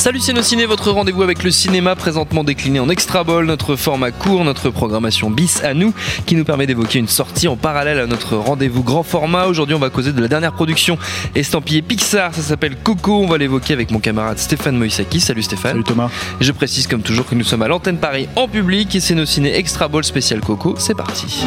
Salut Ciné, votre rendez-vous avec le cinéma présentement décliné en extra ball, notre format court, notre programmation bis à nous, qui nous permet d'évoquer une sortie en parallèle à notre rendez-vous grand format. Aujourd'hui, on va causer de la dernière production estampillée Pixar, ça s'appelle Coco. On va l'évoquer avec mon camarade Stéphane Moïsaki. Salut Stéphane. Salut Thomas. Je précise comme toujours que nous sommes à l'antenne Paris en public et ciné extra ball spécial Coco. C'est parti.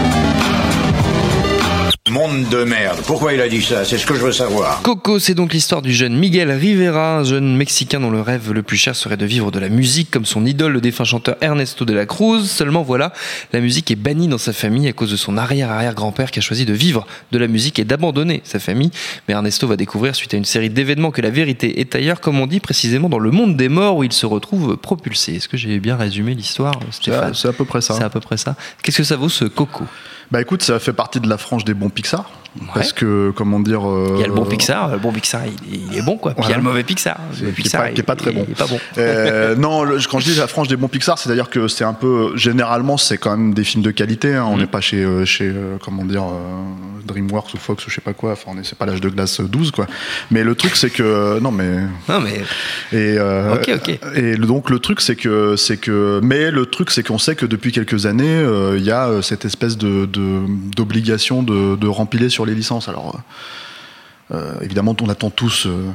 Monde de merde. Pourquoi il a dit ça? C'est ce que je veux savoir. Coco, c'est donc l'histoire du jeune Miguel Rivera, un jeune Mexicain dont le rêve le plus cher serait de vivre de la musique comme son idole, le défunt chanteur Ernesto de la Cruz. Seulement voilà, la musique est bannie dans sa famille à cause de son arrière-arrière-grand-père qui a choisi de vivre de la musique et d'abandonner sa famille. Mais Ernesto va découvrir suite à une série d'événements que la vérité est ailleurs, comme on dit précisément dans le monde des morts où il se retrouve propulsé. Est-ce que j'ai bien résumé l'histoire, Stéphane? C'est à peu près ça. C'est à peu près ça. Qu'est-ce que ça vaut ce Coco? Bah écoute, ça fait partie de la frange des bons Pixar. Parce que, comment dire. Il y a le bon Pixar, le bon Pixar, il, il est bon quoi. Puis il y a le mauvais Pixar. Le qui, Pixar, est pas, qui est pas très bon. est pas bon. Euh, non, le- quand je dis la frange des bons Pixar, c'est-à-dire que c'est un peu. Généralement, c'est quand même des films de qualité. hein. On Mm. n'est pas chez, euh, chez euh, comment dire, euh, DreamWorks ou Fox ou je sais pas quoi. Enfin, on est- c'est pas l'âge de glace 12, quoi. Mais le truc, c'est que. Non, mais. Non mais Et, euh, Ok, ok. et le- donc le truc c'est que c'est que mais le truc c'est qu'on sait que depuis quelques années euh, il y a euh, cette espèce de de- d'obligation de, de rempiler sur les licences. Alors euh, euh, évidemment on attend tous euh,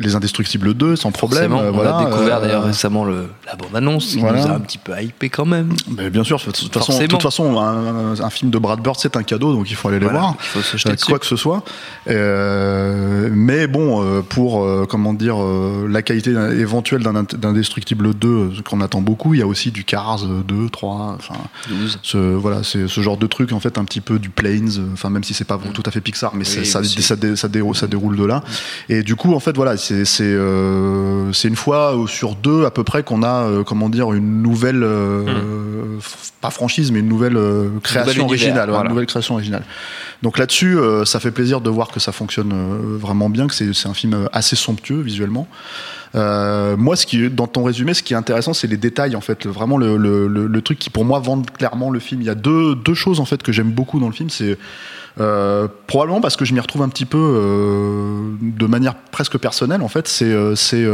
les Indestructibles 2 sans problème. On a découvert euh, d'ailleurs récemment le, la bande-annonce, qui voilà. nous a un petit peu hypé quand même. mais bien sûr, de toute façon, toute un, un film de Brad Bird c'est un cadeau donc il faut aller les Voilà, voir. il faut se jeter Euh, dessus. quoi que ce soit. Euh, mais bon, pour comment dire la qualité éventuelle d'un d'Indestructible 2, euh, qu'on attend beaucoup, il y a aussi du Cars euh, 2, 3, enfin 12. ce voilà, c'est ce genre de truc en fait un petit peu du Planes, enfin même si c'est pas tout à fait Pixar, mais Oui, ça, ça, dé- ça, déroule, ça déroule de là. Et du coup, en fait, voilà, c'est euh, c'est une fois sur deux à peu près qu'on a euh, comment dire une nouvelle euh, f- pas franchise mais une nouvelle euh, création originale, voilà. une nouvelle création originale. Donc là-dessus, euh, ça fait plaisir de voir que ça fonctionne euh, vraiment bien, que c'est un film euh, assez somptueux visuellement. Euh, moi, ce qui, dans ton résumé, ce qui est intéressant, c'est les détails, en fait. Vraiment, le, le, le, le truc qui, pour moi, vendent clairement le film. Il y a deux, deux choses, en fait, que j'aime beaucoup dans le film. C'est euh, probablement parce que je m'y retrouve un petit peu euh, de manière presque personnelle, en fait. C'est c'est,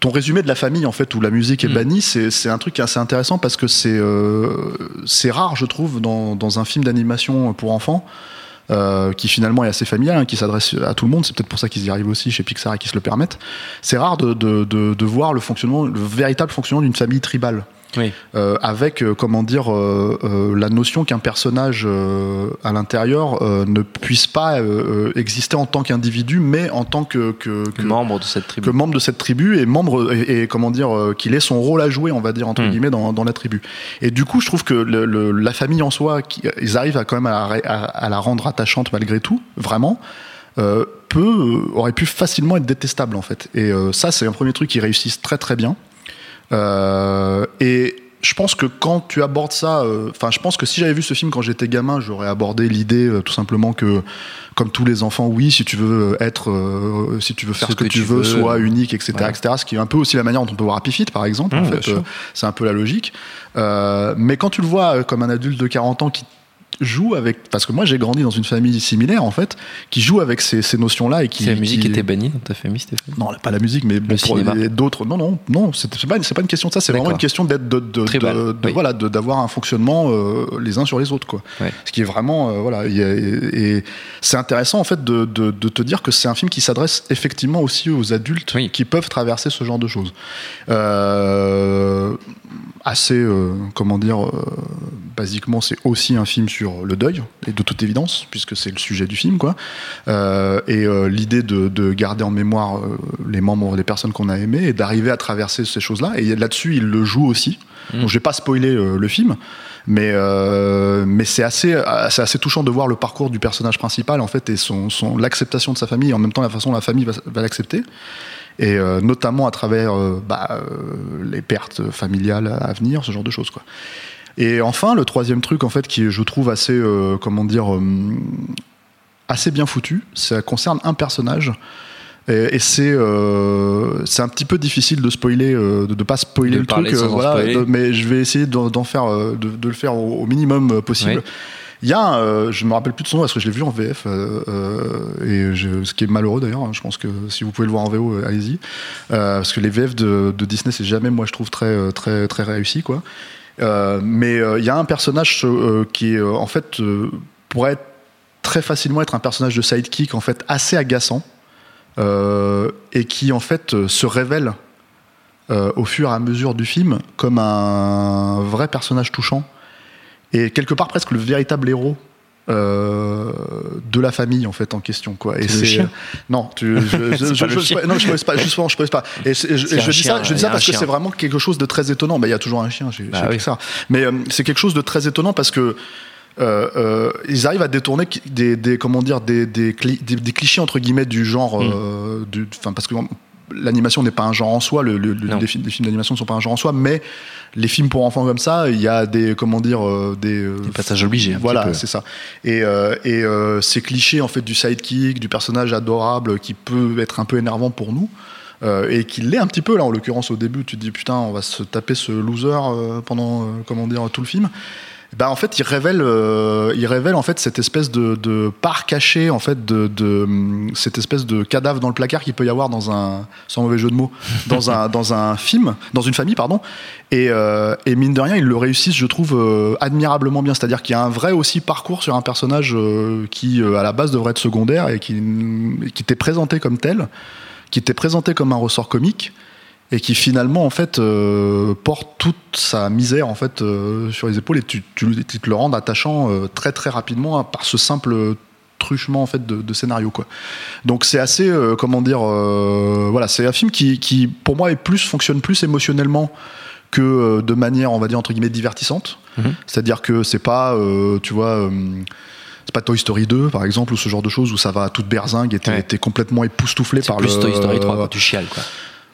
ton résumé de la famille, en fait, où la musique est Mm. bannie. C'est c'est un truc qui est assez intéressant parce que c'est euh, c'est rare, je trouve, dans, dans un film d'animation pour enfants. Euh, qui finalement est assez familial, hein, qui s'adresse à tout le monde. C'est peut-être pour ça qu'ils y arrivent aussi chez Pixar et qu'ils se le permettent. C'est rare de, de, voir le fonctionnement, le véritable fonctionnement d'une famille tribale. Oui. Euh, avec euh, comment dire euh, la notion qu'un personnage à l'intérieur ne puisse pas exister en tant qu'individu mais en tant que, que, que- Membre de cette tribu. que membre de cette tribu et membre et, et comment dire qu'il ait son rôle à jouer on va dire entre Mm. guillemets dans, dans la tribu et du coup je trouve que le- le- la famille en soi qui- ils arrivent à quand même à, la- à- à la rendre attachante malgré tout vraiment euh, peut euh, aurait pu facilement être détestable en fait et euh, ça c'est un premier truc qui réussissent très très bien et je pense que quand tu abordes ça, euh, enfin, je pense que si j'avais vu ce film quand j'étais gamin, j'aurais abordé l'idée euh, tout simplement que, comme tous les enfants, oui, si tu veux être, euh, si tu veux faire ce, que, tu veux, sois unique, etc., etc. Ce qui est un peu aussi la manière dont on peut voir Happy Feet, par exemple. Mmh, en fait, euh, c'est un peu la logique. Euh, mais quand tu le vois euh, comme un adulte de 40 ans qui joue avec, parce que moi j'ai grandi dans une famille similaire en fait, qui joue avec ces, ces notions-là et qui la musique qui- était bannie dans ta famille, Stéphane non, pas la musique, mais d'autres. Non, non, non. C'est pas, c'est pas une question de ça. C'est vraiment une question d'être de, de, Tribal, de- de- oui. voilà, d'avoir un fonctionnement euh, les uns sur les autres, quoi. Ouais. Ce qui est vraiment, euh, voilà. Et, et c'est intéressant en fait de, te dire que c'est un film qui s'adresse effectivement aussi aux adultes Oui. qui peuvent traverser ce genre de choses. Euh, assez, comment dire, basiquement, c'est aussi un film sur le deuil, et de toute évidence, puisque c'est le sujet du film, quoi. Euh, et euh, l'idée de, de garder en mémoire euh, les membres des personnes qu'on a aimées et d'arriver à traverser ces choses-là. Et là-dessus, il le joue aussi. Mm. Donc, je vais pas spoiler le film, mais mais c'est assez c'est assez touchant de voir le parcours du personnage principal en fait et son, son l'acceptation de sa famille et en même temps la façon dont la famille va, va l'accepter et euh, notamment à travers euh, bah, euh, les pertes familiales à venir, ce genre de choses quoi. Et enfin, le troisième truc en fait qui je trouve assez euh, comment dire euh, assez bien foutu, ça concerne un personnage Et, et c'est euh, c'est un petit peu difficile de spoiler, de ne pas spoiler De le truc, voilà, spoiler. de- mais je vais essayer d'en faire, de, de le faire au, au minimum possible. Il y a, un, je me rappelle plus de son nom parce que je l'ai vu en VF, euh, et je- ce qui est malheureux d'ailleurs. hein, je pense que si vous pouvez le voir en VO, allez-y, Euh, parce que les VF de, de Disney c'est jamais, moi je trouve très très très réussi quoi. Euh, mais euh, il y a un personnage euh, qui en fait pourrait très facilement être un personnage de sidekick en fait assez agaçant et qui en fait se révèle au fur et à mesure du film comme un vrai personnage touchant et quelque part presque le véritable héros euh, de la famille en fait en question quoi. Et C'est chien non tu je, je, je, je- non je pose pas justement je pose pas. Et, je, dis chien, ça je dis ça parce que c'est vraiment quelque chose de très étonnant. Bah il y a toujours un chien j'ai Bah oui. ça. Mais euh, c'est quelque chose de très étonnant parce que euh, euh, ils arrivent à détourner des, des comment dire des, des, cli- des- des clichés entre guillemets du genre Mm. euh, du enfin parce que l'animation n'est pas un genre en soi le, le- les, films, d'animation ne sont pas un genre en soi mais les films pour enfants comme ça il y a des comment dire euh, des, euh, Des passages obligés. un voilà, c'est ça. Et, euh, et ces clichés en fait du sidekick, du personnage adorable qui peut être un peu énervant pour nous. et qui l'est un petit peu là en l'occurrence au début tu te dis putain on va se taper ce loser pendant comment dire tout le film ben en fait il révèle euh, il révèle en fait cette espèce de, de part cachée en fait de, de hum, cette espèce de cadavre dans le placard qu'il peut y avoir dans un sans mauvais jeu de mots dans un dans un film dans une famille pardon et, euh, et mine de rien, ils le réussissent, je trouve, euh, admirablement bien. C'est-à-dire qu'il y a un vrai aussi parcours sur un personnage euh, qui, euh, à la base, devrait être secondaire et qui, qui t'est présenté comme tel, qui t'est présenté comme un ressort comique et qui finalement, en fait, euh, porte toute sa misère en fait euh, sur les épaules et tu, tu, tu te le rends attachant euh, très très rapidement hein, par ce simple truchement en fait de, de scénario quoi. Donc c'est assez comment dire voilà c'est un film qui, qui pour moi est plus fonctionne plus émotionnellement que de manière, on va dire, entre guillemets, divertissante. Mhm. C'est-à-dire que c'est pas, tu vois, c'est pas Toy Story 2, par exemple, ou ce genre de choses où ça va à toute berzingue et t'es Ouais. complètement époustouflé C'est par plus le. Toy Story 3, quoi. Tu chiales, quoi.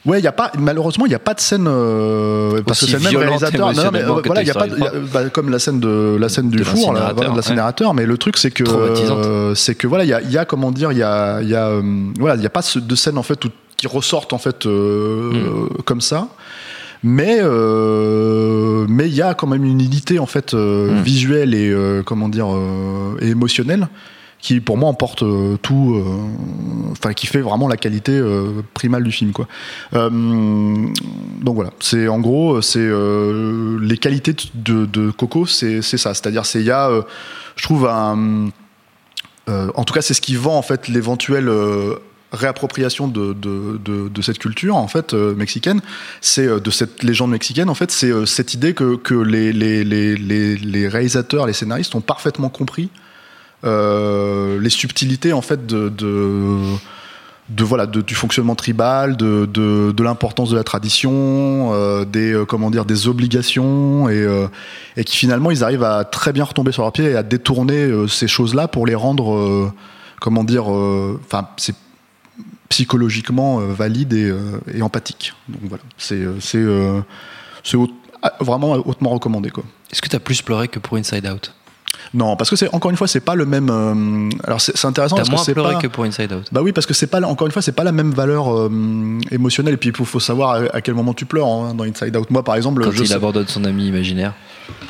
Ouais, il y a pas, malheureusement, il n'y a pas de scène euh, parce que c'est le même réalisateur. Non, mais euh, voilà, il y a pas, y a- bah, comme la scène de la scène du four, là, voilà, de ouais. l'incinérateur. Mais le truc, c'est que euh, c'est que voilà, il y a, y a comment dire, il y a, y a, euh, voilà, il y a pas de scène en fait où- qui ressortent en fait euh, Mm. comme ça. Mais euh, mais il y a quand même une unité en fait euh, Mm. visuelle et euh, comment dire euh, et émotionnelle qui pour moi emporte euh, tout euh, enfin qui fait vraiment la qualité euh, primale du film quoi. Donc voilà. C'est en gros c'est les qualités de, Coco c'est ça c'est à dire c'est il y a je trouve un en tout cas c'est ce qui vend en fait l'éventuelle réappropriation de, de, de, cette culture en fait mexicaine. C'est de cette légende mexicaine en fait c'est cette idée que, que les, les, les, réalisateurs les scénaristes ont parfaitement compris les subtilités en fait de, de, voilà de, du fonctionnement tribal de, de, l'importance de la tradition euh, des euh, comment dire des obligations et, euh, et qui finalement ils arrivent à très bien retomber sur leurs pieds et à détourner euh, ces choses là pour les rendre euh, comment dire euh, enfin c'est psychologiquement euh, valide et, euh, et empathique donc voilà. C'est euh, c'est euh, haut- vraiment hautement recommandé quoi. Est-ce que t'as plus pleuré que pour Inside Out? Non, parce que c'est encore une fois, c'est pas le même. euh, alors c'est c'est intéressant parce que moins c'est pleuré pas. que pour Inside Out. Bah oui, parce que c'est pas encore une fois, c'est pas la même valeur euh, émotionnelle. Et puis il faut, savoir à, à quel moment tu pleures hein, dans Inside Out. Moi, par exemple, Quand je il sais- abandonne son ami imaginaire.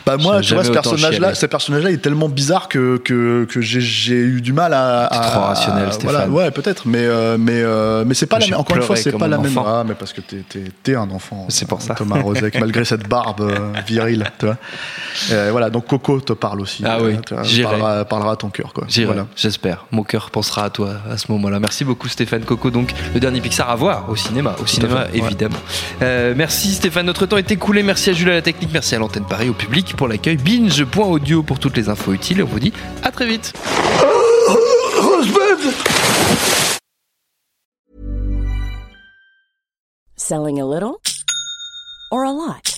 bah moi, tu vois, ce personnage-là, ce personnage-là est tellement bizarre que que, que j'ai- eu du mal à. À- trop rationnel, Stéphane. Voilà, ouais, peut-être, mais euh, mais mais c'est pas la même. Encore une fois, c'est pas la même. Ah, mais parce que t'es un enfant. C'est pour ça. Thomas Rozek, malgré cette barbe virile, tu vois. Voilà, donc Coco te parle aussi. Ah oui, parlera, parlera à ton cœur, quoi. J'irai, Voilà. j'espère. Mon cœur pensera à toi à ce moment-là. Merci beaucoup Stéphane Coco. Donc le dernier Pixar à voir au cinéma, au cinéma fait, ouais. évidemment. Euh, merci Stéphane, notre temps est écoulé. Merci à Jules à la technique, merci à l'antenne Paris, au public pour l'accueil. Binge.audio pour toutes les infos utiles. On vous dit à très vite. Selling a little or a lot?